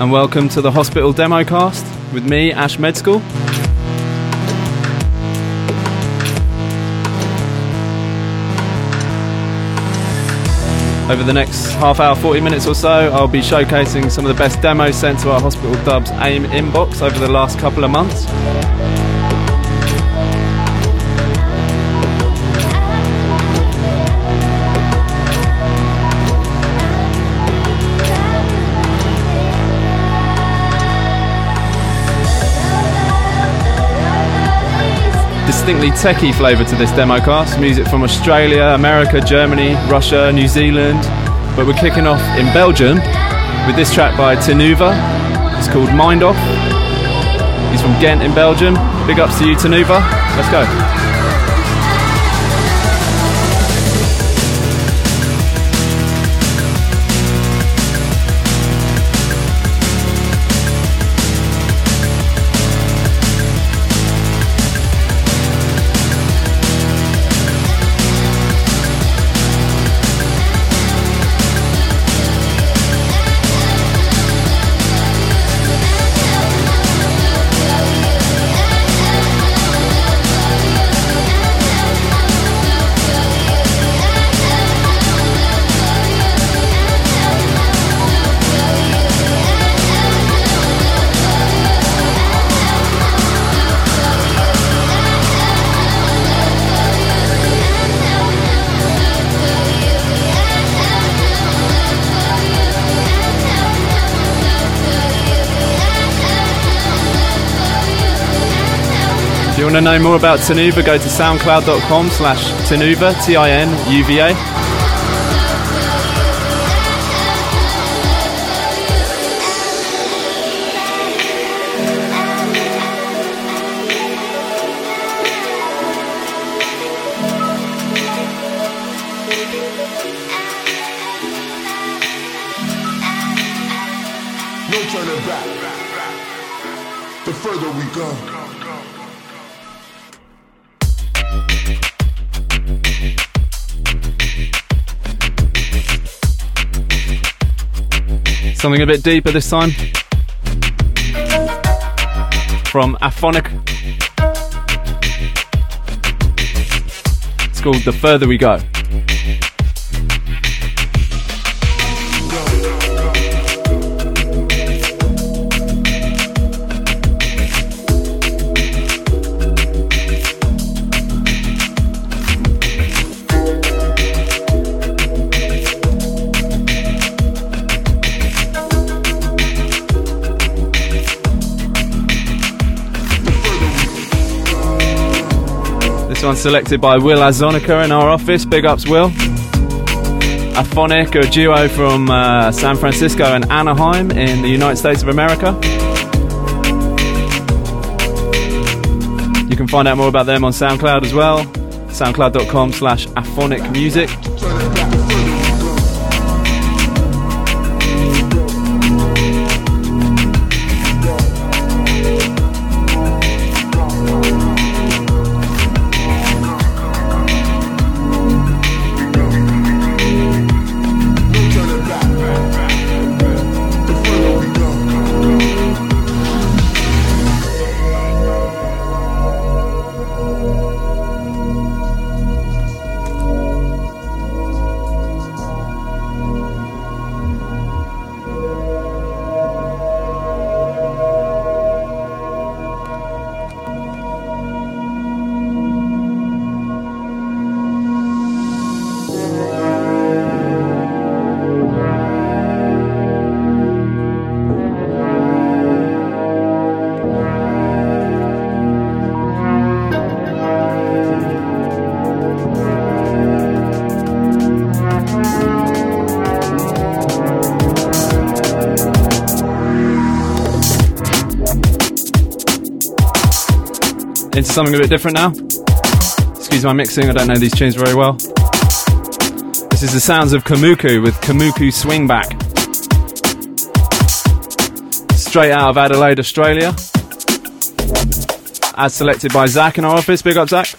and welcome to the Hospital Demo Cast with me, Ash Medschool. Over the next half hour, 40 minutes or so, I'll be showcasing some of the best demos sent to our Hospital Dubs AIM inbox over the last couple of months. Distinctly techie flavour to this demo cast. Music from Australia, America, Germany, Russia, New Zealand. But we're kicking off in Belgium with this track by Tinuva. It's called Mind Off. He's from Ghent in Belgium. Big ups to you, Tinuva. Let's go. Want to know more about Tinuva, go to soundcloud.com slash Tinuva, T-I-N-U-V-A. No turning back. The further we go. Something a bit deeper this time. From Aphonic. It's called The Further We Go. One selected by Will Azonica in our office. Big ups, Will. Aphonic, a duo from uh, San Francisco and Anaheim in the United States of America. You can find out more about them on SoundCloud as well. SoundCloud.com slash Aphonic Music. Something a bit different now. Excuse my mixing, I don't know these tunes very well. This is the sounds of Kamuku with Kamuku Swingback. Straight out of Adelaide, Australia. As selected by Zach in our office. Big up, Zach.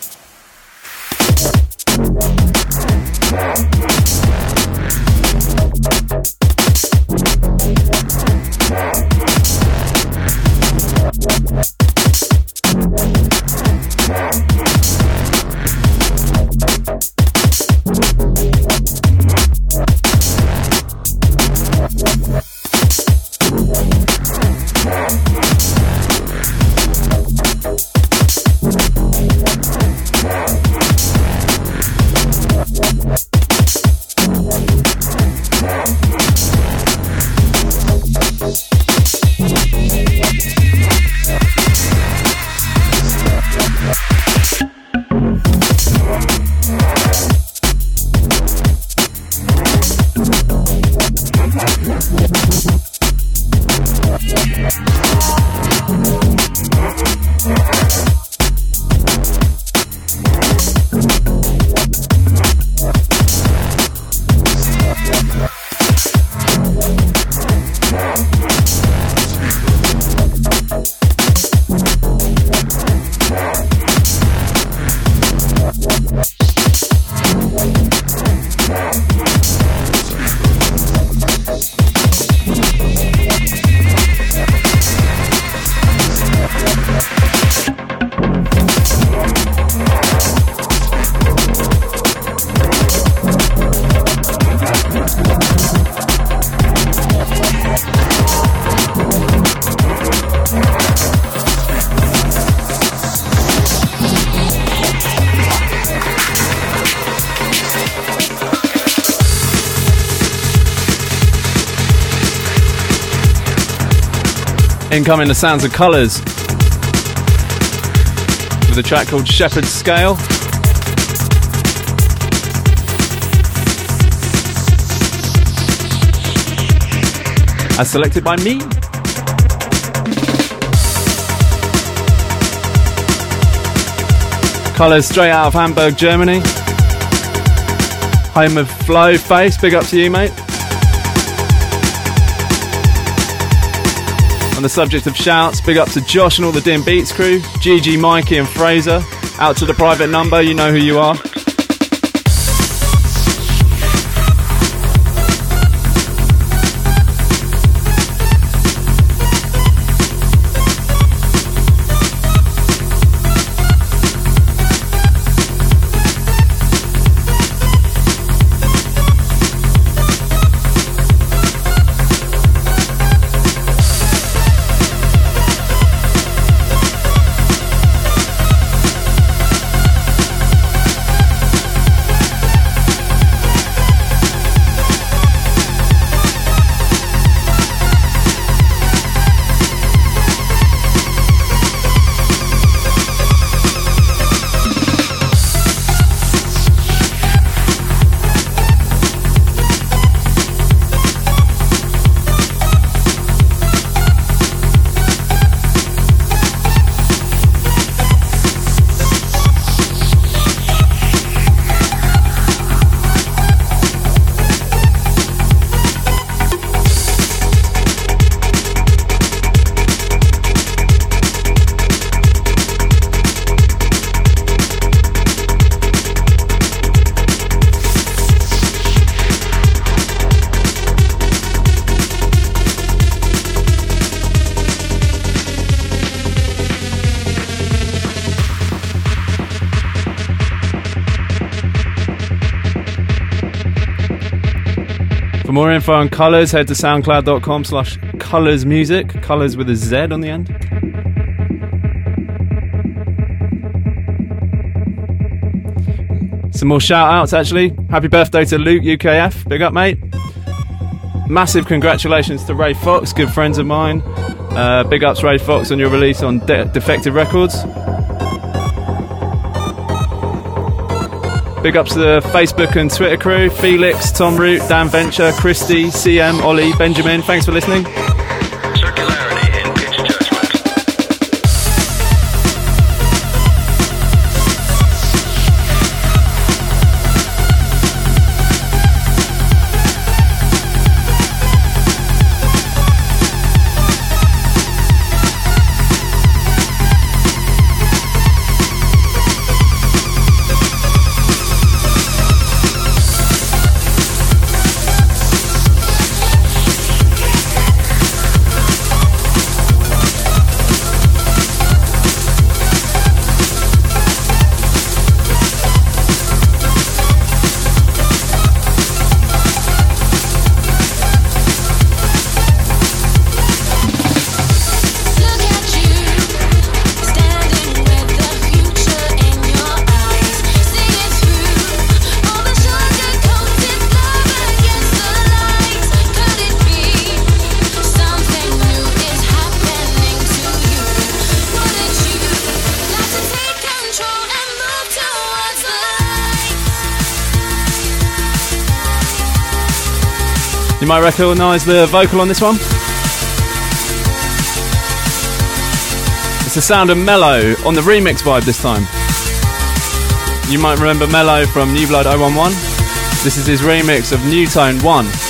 Incoming the sounds of colours with a track called Shepherd's Scale. As selected by me. Colours straight out of Hamburg, Germany. Home of Flow Face, big up to you, mate. On the subject of shouts, big up to Josh and all the Dim Beats crew, GG, Mikey, and Fraser. Out to the private number, you know who you are. For more info on colours, head to soundcloud.com slash colours music, colours with a Z on the end. Some more shout outs actually. Happy birthday to Luke UKF. Big up, mate. Massive congratulations to Ray Fox, good friends of mine. Uh, big ups, Ray Fox, on your release on De- Defective Records. Big ups to the Facebook and Twitter crew Felix, Tom Root, Dan Venture, Christy, CM, Ollie, Benjamin. Thanks for listening. Might recognise the vocal on this one. It's the sound of Mellow on the remix vibe this time. You might remember Mellow from New Blood 011. This is his remix of New Tone 1.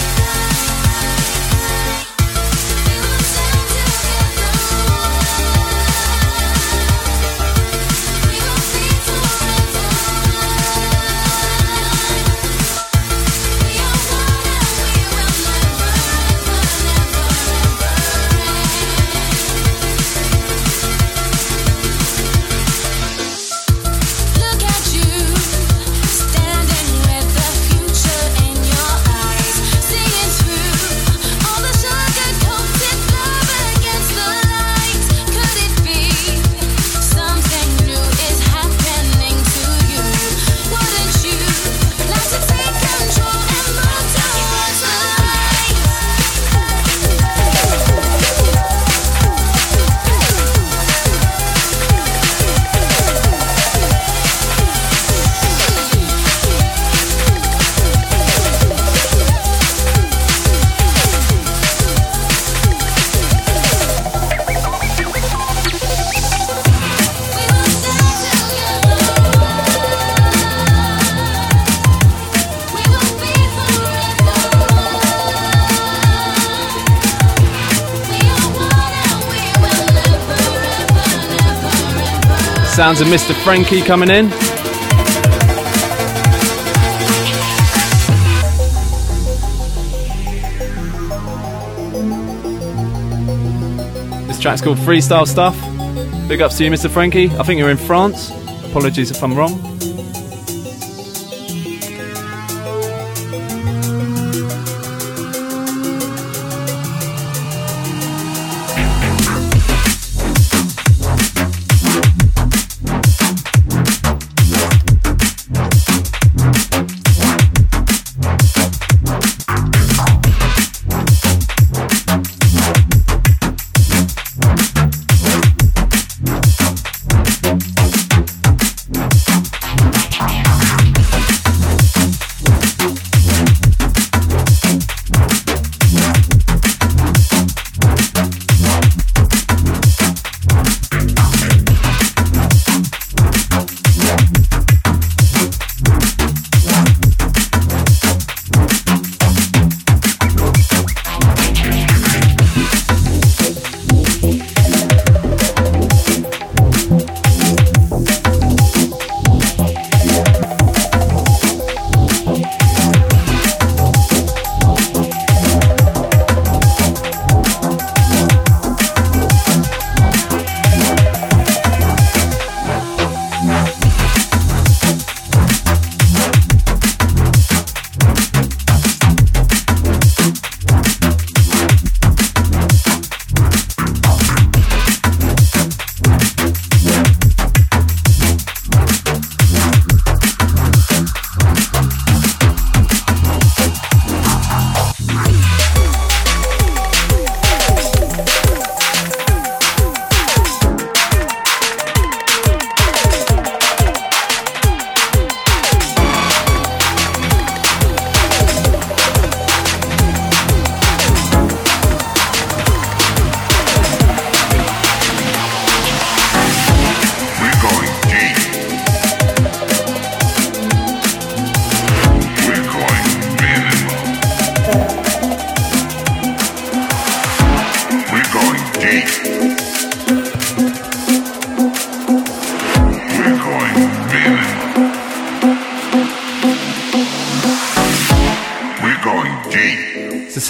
Sounds of Mr. Frankie coming in. This track's called Freestyle Stuff. Big ups to you, Mr. Frankie. I think you're in France. Apologies if I'm wrong.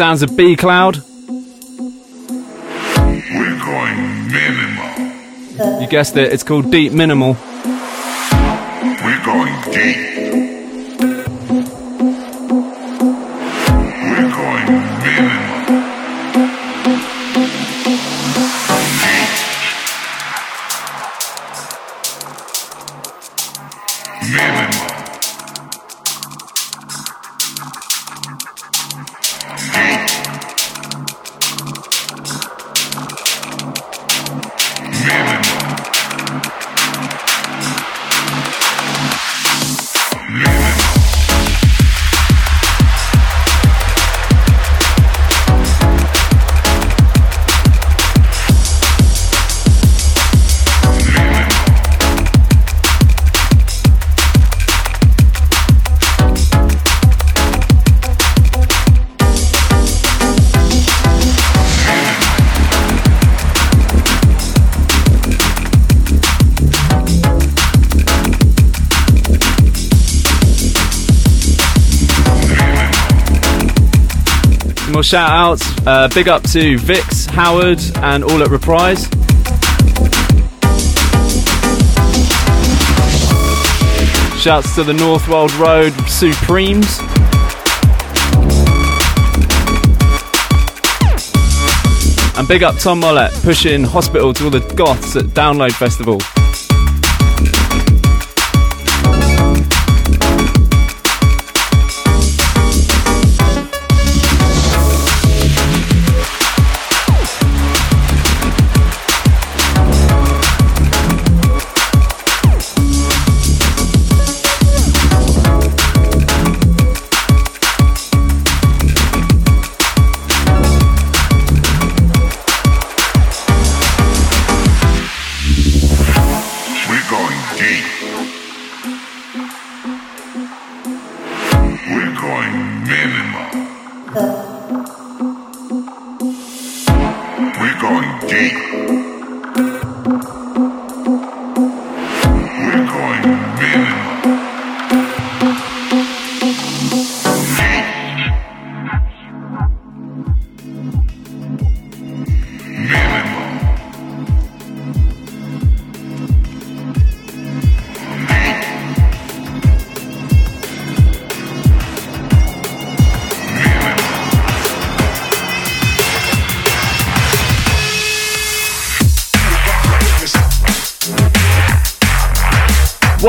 Sounds of B Cloud. We're going minimal. You guessed it, it's called Deep Minimal. We're going deep. Some shout outs. Uh, big up to Vix, Howard, and all at Reprise. Shouts to the Northwold Road Supremes. And big up Tom Mollett pushing hospital to all the goths at Download Festival.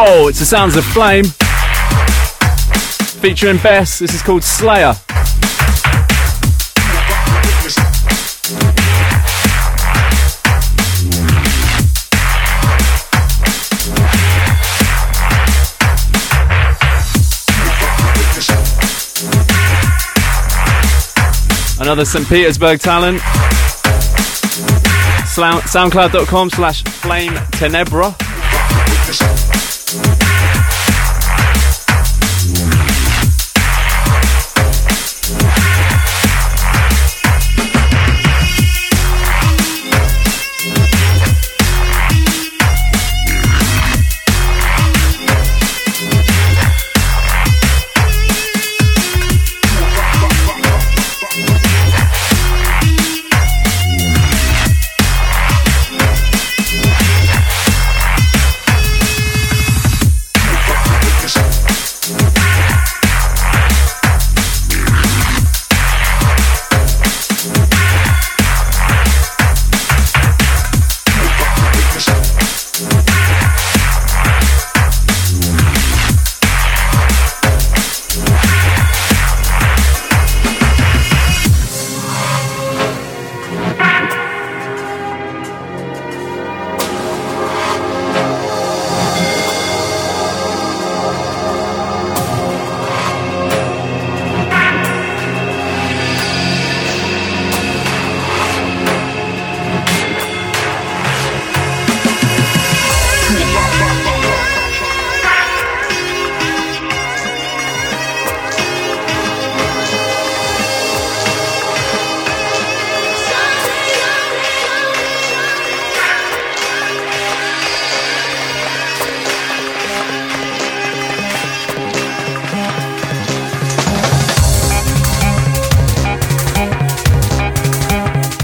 Whoa, it's the sounds of Flame. Featuring Bess. This is called Slayer. Another St. Petersburg talent. Soundcloud.com slash flame tenebra. It's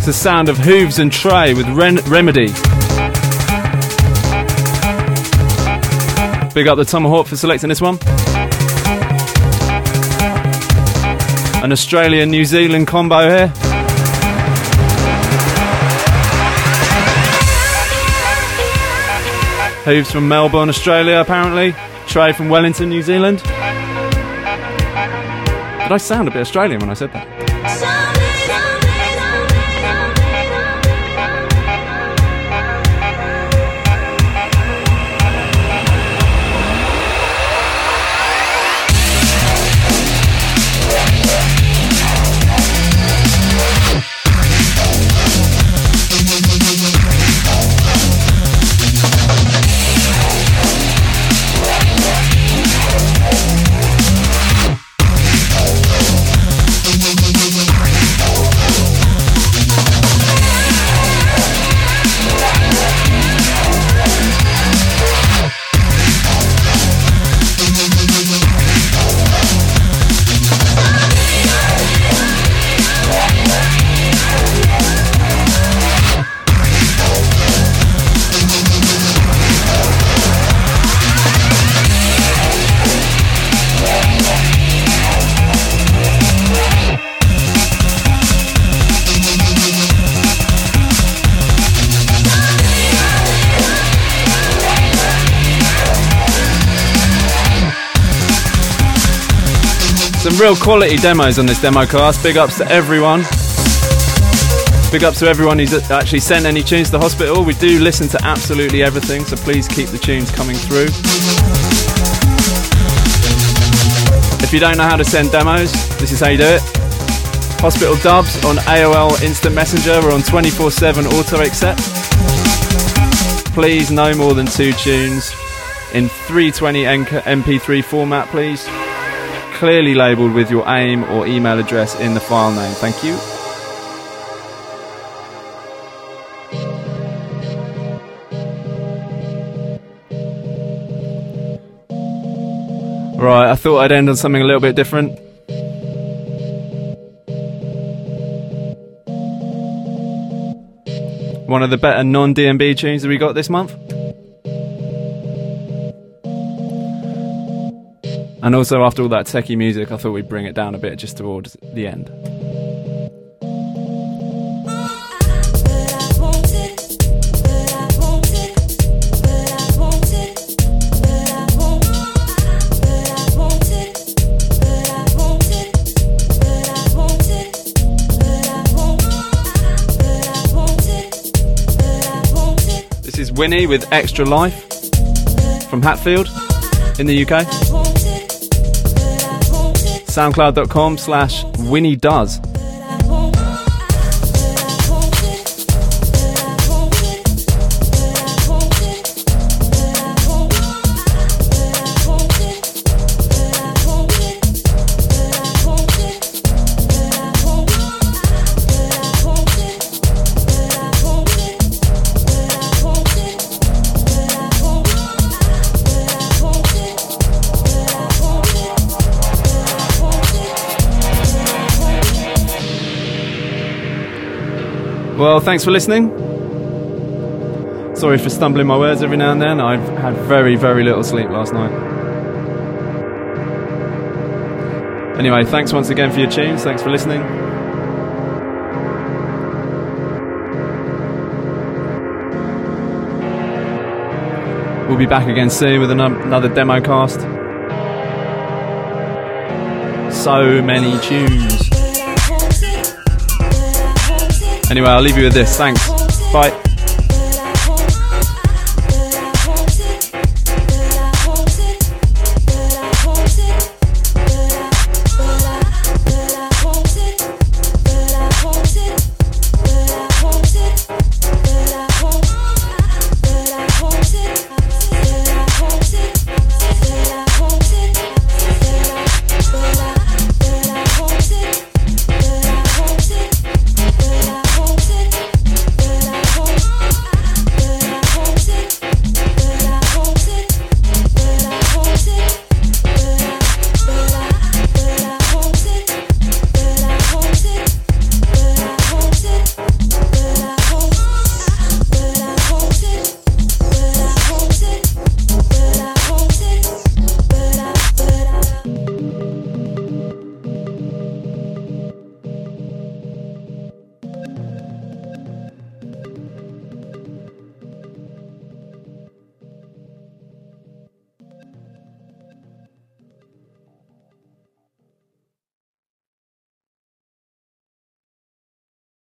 the sound of Hooves and Tray with Ren- Remedy. Big up the Tomahawk for selecting this one. An Australian New Zealand combo here. Hooves from Melbourne, Australia, apparently. Trey from Wellington, New Zealand. Did I sound a bit Australian when I said that? Real quality demos on this demo cast. Big ups to everyone. Big ups to everyone who's actually sent any tunes to the hospital. We do listen to absolutely everything, so please keep the tunes coming through. If you don't know how to send demos, this is how you do it. Hospital dubs on AOL Instant Messenger. We're on 24 7 auto accept. Please, no more than two tunes in 320 MP3 format, please clearly labelled with your aim or email address in the file name. Thank you. Right, I thought I'd end on something a little bit different. One of the better non DNB tunes that we got this month. And also, after all that techie music, I thought we'd bring it down a bit just towards the end. This is Winnie with Extra Life from Hatfield in the UK. Soundcloud.com slash Winnie Does. Well, thanks for listening. Sorry for stumbling my words every now and then. I've had very, very little sleep last night. Anyway, thanks once again for your tunes. Thanks for listening. We'll be back again soon with another demo cast. So many tunes. Anyway, I'll leave you with this. Thanks.